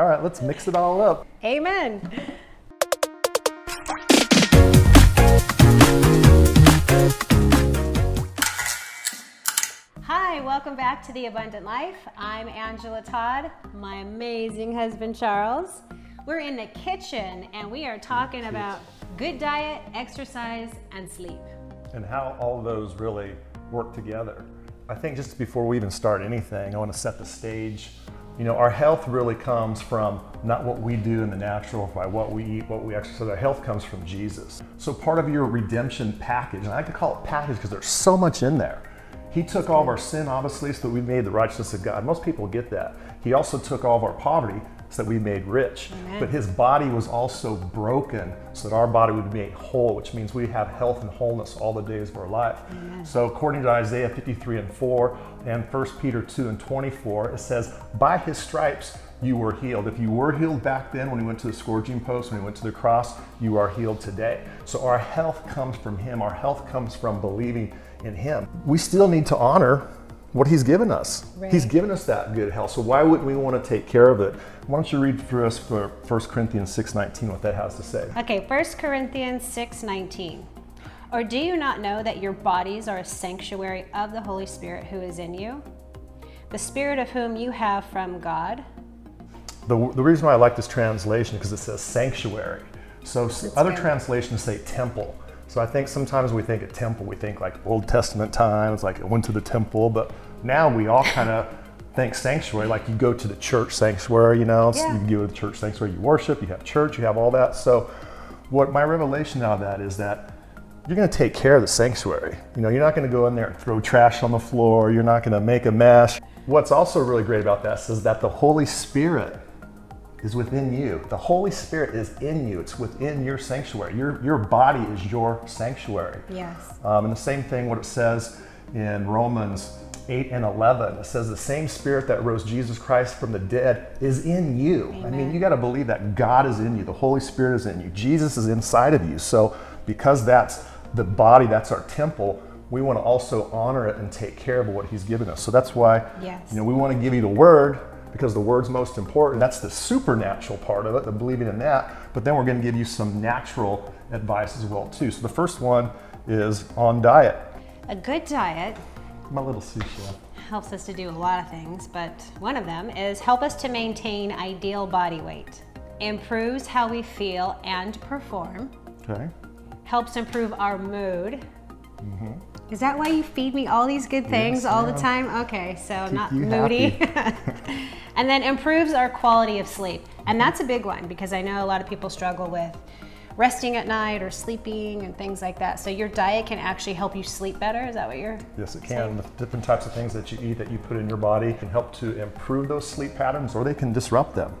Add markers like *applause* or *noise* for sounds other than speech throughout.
All right, let's mix it all up. Amen. Hi, welcome back to The Abundant Life. I'm Angela Todd, my amazing husband Charles. We're in the kitchen and we are talking about good diet, exercise, and sleep. And how all those really work together. I think just before we even start anything, I want to set the stage. You know, our health really comes from not what we do in the natural, by what we eat, what we exercise. Our health comes from Jesus. So part of your redemption package, and I could call it package because there's so much in there. He took all of our sin, obviously, so that we made the righteousness of God. Most people get that. He also took all of our poverty so that we made rich. Amen. But his body was also broken so that our body would be made whole, which means we have health and wholeness all the days of our life. Amen. So according to Isaiah 53 and 4 and 1 Peter 2 and 24, it says, By his stripes you were healed. If you were healed back then when we went to the scourging post, when we went to the cross, you are healed today. So our health comes from him. Our health comes from believing in him. We still need to honor what he's given us. Right. He's given us that good health. So why wouldn't we want to take care of it? Why don't you read for us for 1 Corinthians 6:19 what that has to say? Okay, 1 Corinthians 6:19. Or do you not know that your bodies are a sanctuary of the Holy Spirit who is in you? The Spirit of whom you have from God? The, the reason why I like this translation because it says sanctuary. So other good. translations say temple. So I think sometimes we think of temple, we think like Old Testament times, like I went to the temple, but now we all kind of think sanctuary, like you go to the church sanctuary, you know, so Yeah. you go to the church sanctuary, you worship, you have church, you have all that. So what my revelation out of that is that you're going to take care of the sanctuary. You know, you're not going to go in there and throw trash on the floor. You're not going to make a mess. What's also really great about this is that the Holy Spirit is within you. The Holy Spirit is in you. It's within your sanctuary. Your, your body is your sanctuary. Yes. Um, and the same thing, what it says in Romans 8 and 11, it says the same spirit that rose Jesus Christ from the dead is in you. I mean, you got to believe that God is in you, the Holy Spirit is in you, Jesus is inside of you. So, because that's the body, that's our temple, we want to also honor it and take care of what He's given us. So, that's why Yes. you know, we want to give you the Word because the Word's most important. That's the supernatural part of it, the believing in that. But then we're going to give you some natural advice as well too. So the first one is on diet. A good diet My little chef. helps us to do a lot of things, but one of them is help us to maintain ideal body weight, improves how we feel and perform, Okay. helps improve our mood. Mm-hmm. Is that why you feed me all these good things. Yes, all the time? Okay, so Keep not moody. *laughs* and then improves our quality of sleep. And that's a big one because I know a lot of people struggle with resting at night or sleeping and things like that. So your diet can actually help you sleep better. Is that what you're Yes, it can. The different types of things that you eat that you put in your body can help to improve those sleep patterns or they can disrupt them,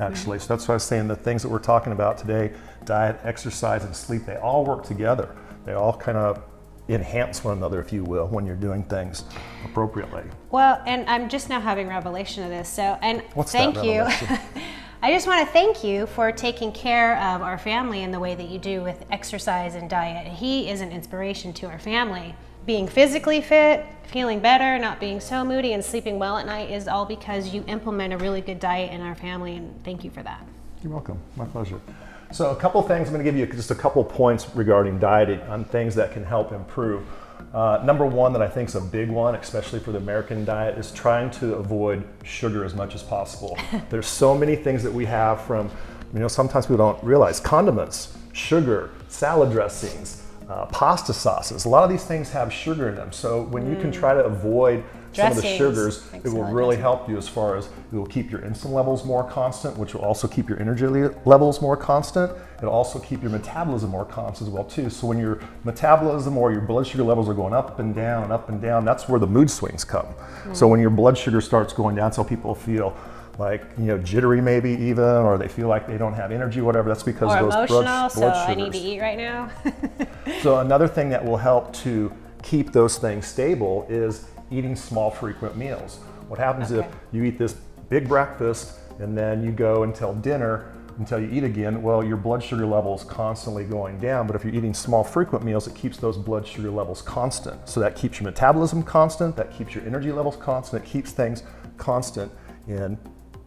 actually. Mm-hmm. So that's why I was saying the things that we're talking about today diet, exercise, and sleep they all work together. They all kind of enhance one another, if you will, when you're doing things appropriately. Well, and I'm just now having revelation of this. So, and What's thank you. *laughs* I just want to thank you for taking care of our family in the way that you do with exercise and diet. He is an inspiration to our family. Being physically fit, feeling better, not being so moody, and sleeping well at night is all because you implement a really good diet in our family, and thank you for that. You're welcome. My pleasure. So, a couple things I'm going to give you just a couple points regarding dieting on things that can help improve. Uh, number one, that I think is a big one, especially for the American diet, is trying to avoid sugar as much as possible. *laughs* There's so many things that we have from, you know, sometimes people don't realize condiments, sugar, salad dressings, uh, pasta sauces. A lot of these things have sugar in them. So, when you can try to avoid some of the sugars, it will really help you as far as it will keep your insulin levels more constant, which will also keep your energy levels more constant. It'll also keep your metabolism more constant as well too. So when your metabolism or your blood sugar levels are going up and down up and down, that's where the mood swings come. So when your blood sugar starts going down, so people feel like you know jittery maybe even, or they feel like they don't have energy, whatever. That's because Or those emotional, blood, so blood I need to eat right now. *laughs* So another thing that will help to keep those things stable is eating small frequent meals. What happens Okay. if you eat this big breakfast and then you go until dinner until you eat again? Well, your blood sugar level is constantly going down, but if you're eating small frequent meals, it keeps those blood sugar levels constant. So that keeps your metabolism constant, that keeps your energy levels constant, it keeps things constant in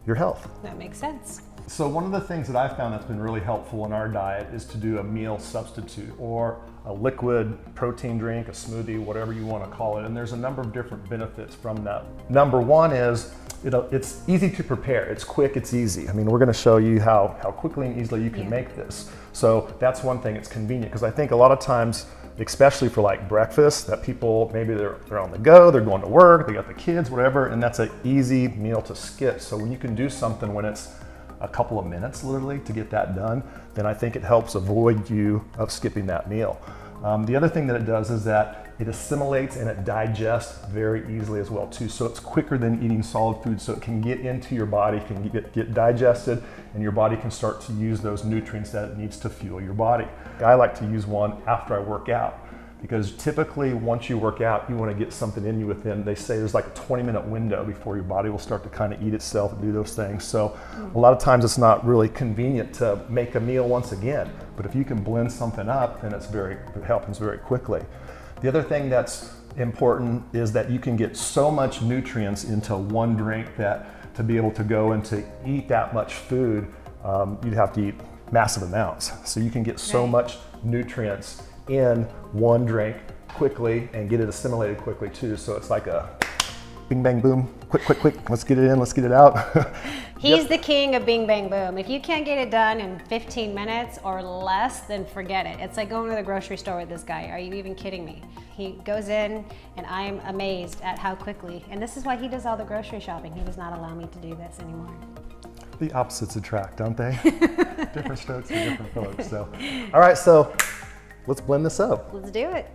your health. That makes sense. So one of the things that I've found that's been really helpful in our diet is to do a meal substitute or a liquid protein drink, a smoothie, whatever you want to call it. And there's a number of different benefits from that. Number one is know, it's easy to prepare. It's quick, it's easy. I mean, we're going to show you how, how quickly and easily you can Yeah. make this. So that's one thing, it's convenient because I think a lot of times, especially for like breakfast, that people maybe they're, they're on the go, they're going to work, they got the kids, whatever, and that's an easy meal to skip. So when you can do something when it's a couple of minutes literally to get that done, then I think it helps avoid you of skipping that meal. Um, the other thing that it does is that it assimilates and it digests very easily as well too. So it's quicker than eating solid food, so it can get into your body, can get, get digested, and your body can start to use those nutrients that it needs to fuel your body. I like to use one after I work out because typically once you work out you want to get something in you within they say there's like a 20 minute window before your body will start to kind of eat itself and do those things so a lot of times it's not really convenient to make a meal once again but if you can blend something up then it's very it happens very quickly the other thing that's important is that you can get so much nutrients into one drink that to be able to go and to eat that much food um, you'd have to eat massive amounts so you can get so Right. much nutrients in one drink quickly and get it assimilated quickly too. So it's like a bing bang boom, quick, quick, quick. Let's get it in, let's get it out. *laughs* He's the king of bing bang boom. If you can't get it done in 15 minutes or less, then forget it. It's like going to the grocery store with this guy. Are you even kidding me? He goes in and I'm amazed at how quickly. And this is why he does all the grocery shopping. He does not allow me to do this anymore. the opposites attract, don't they? *laughs* different strokes for different folks. So, all right, so let's blend this up. Let's do it.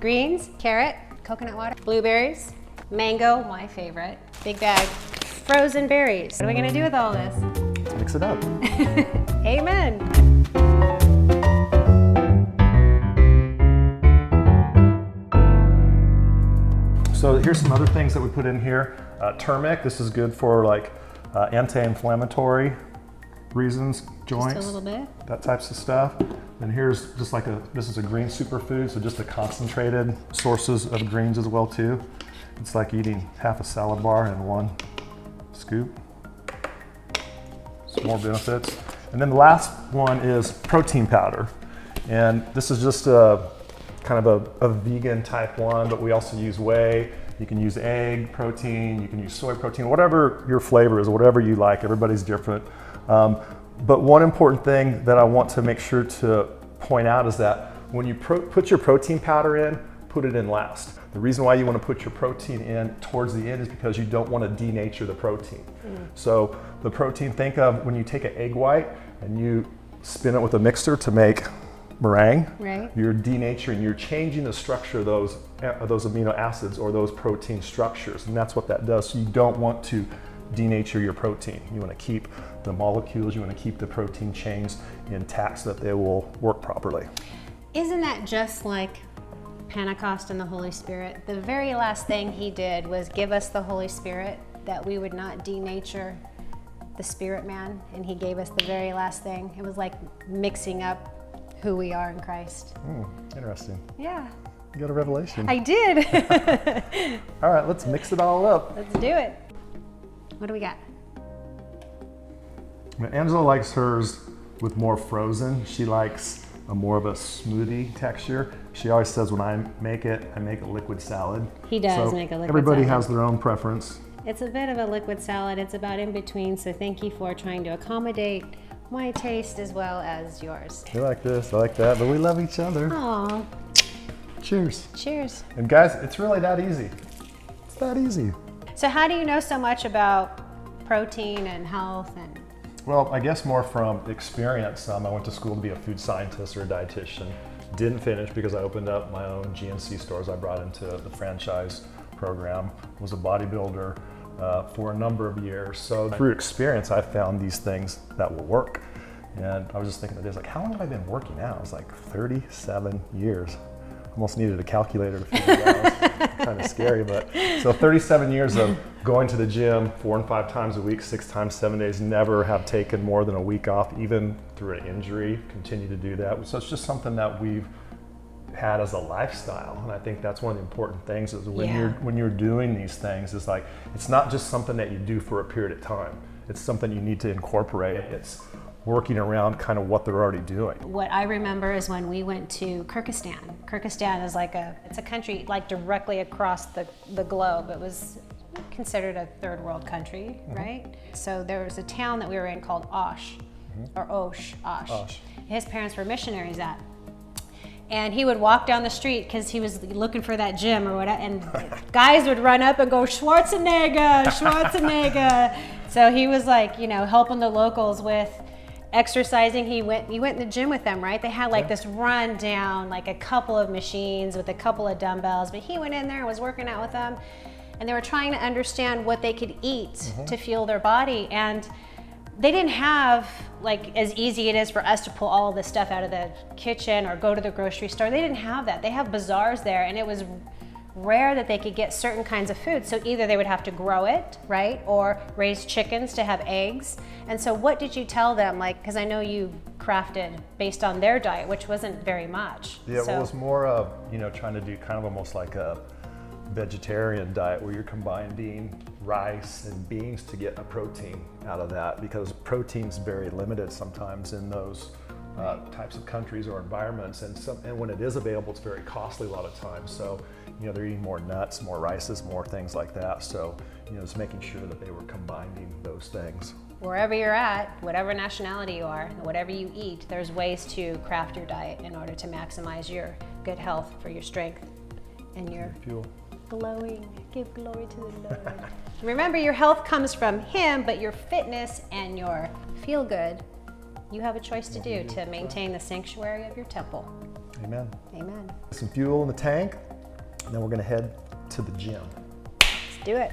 Greens, carrot, coconut water, blueberries, mango, my favorite, big bag, frozen berries. What are we gonna do with all this? Let's Mix it up. *laughs* Amen. So here's some other things that we put in here. Uh, turmeric, this is good for like uh, anti-inflammatory reasons, joints. Just a little bit. that types of stuff. And here's just like a, this is a green superfood, so just the concentrated sources of greens as well too. It's like eating half a salad bar in one scoop. Some more benefits. And then the last one is protein powder. And this is just a kind of a, a vegan type one, but we also use whey. You can use egg protein, you can use soy protein, whatever your flavor is, whatever you like. Everybody's different. Um, but one important thing that I want to make sure to point out is that when you put your protein powder in, put it in last. The reason why you want to put your protein in towards the end is because you don't want to denature the protein. Mm. So the protein, think of when you take an egg white and you spin it with a mixer to make meringue. Right. You're denaturing, you're changing the structure of those, uh, of those amino acids or those protein structures, and that's what that does. So you don't want to denature your protein. You want to keep the molecules, you want to keep the protein chains intact so that they will work properly. Isn't that just like Pentecost and the Holy Spirit? The very last thing he did was give us the Holy Spirit that we would not denature the spirit man, and he gave us the very last thing. It was like mixing up who we are in Christ. Hmm, interesting. Yeah, You got a revelation. I did. *laughs* All right, let's mix it all up. Let's do it. What do we got? Angela likes hers with more frozen. She likes a more of a smoothie texture. She always says when I make it, I make a liquid salad. He does So make a liquid Everybody salad. has their own preference. It's a bit of a liquid salad. It's about in between, so thank you for trying to accommodate my taste as well as yours. You like this, I like that, but we love each other. Aw, Cheers. cheers. And guys, it's really that easy. It's that easy. So, how do you know so much about protein and health and Well, I guess more from experience. Um, I went to school to be a food scientist or a dietitian. Didn't finish because I opened up my own GNC stores. I brought into the franchise program. Was a bodybuilder uh, for a number of years. So through experience, I found these things that will work. And I was just thinking, today, like, how long have I been working out? It's like 37 years. Almost needed a calculator to figure it out. Kind of scary, but so 37 years of going to the gym four and five times a week, six times, seven days. Never have taken more than a week off, even through an injury. Continue to do that. So it's just something that we've had as a lifestyle. And I think that's one of the important things is when Yeah. you're when you're doing these things, it's like it's not just something that you do for a period of time. It's something you need to incorporate. It's working around kind of what they're already doing. What I remember is when we went to Kyrgyzstan. Kyrgyzstan is like a it's a country like directly across the, the globe. It was considered a third world country, mm-hmm. right? So there was a town that we were in called Osh mm-hmm. or Osh, Osh. Osh. His parents were missionaries at. And he would walk down the street because he was looking for that gym or whatever. And *laughs* guys would run up and go, Schwarzenegger, Schwarzenegger. *laughs* so he was like, you know, helping the locals with exercising. He went, he went in the gym with them, right? They had like this run down, like a couple of machines with a couple of dumbbells. But he went in there and was working out with them. And they were trying to understand what they could eat mm-hmm. to fuel their body. And they didn't have like as easy it is for us to pull all this stuff out of the kitchen or go to the grocery store. They didn't have that. They have bazaars there, and it was rare that they could get certain kinds of food. So either they would have to grow it, right, or raise chickens to have eggs. And so, what did you tell them? Like, because I know you crafted based on their diet, which wasn't very much. Yeah, so, it was more of you know trying to do kind of almost like a vegetarian diet where you're combining rice and beans to get a protein out of that because protein's very limited sometimes in those uh, types of countries or environments and some and when it is available it's very costly a lot of times so you know they're eating more nuts more rices more things like that so you know it's making sure that they were combining those things wherever you're at, whatever nationality you are, whatever you eat, there's ways to craft your diet in order to maximize your good health for your strength and your fuel glowing. Give glory to the Lord. *laughs* Remember, your health comes from Him, but your fitness and your feel good, you have a choice to do to maintain the sanctuary of your temple. Amen. Amen. Some fuel in the tank, and then we're going to head to the gym. Let's do it.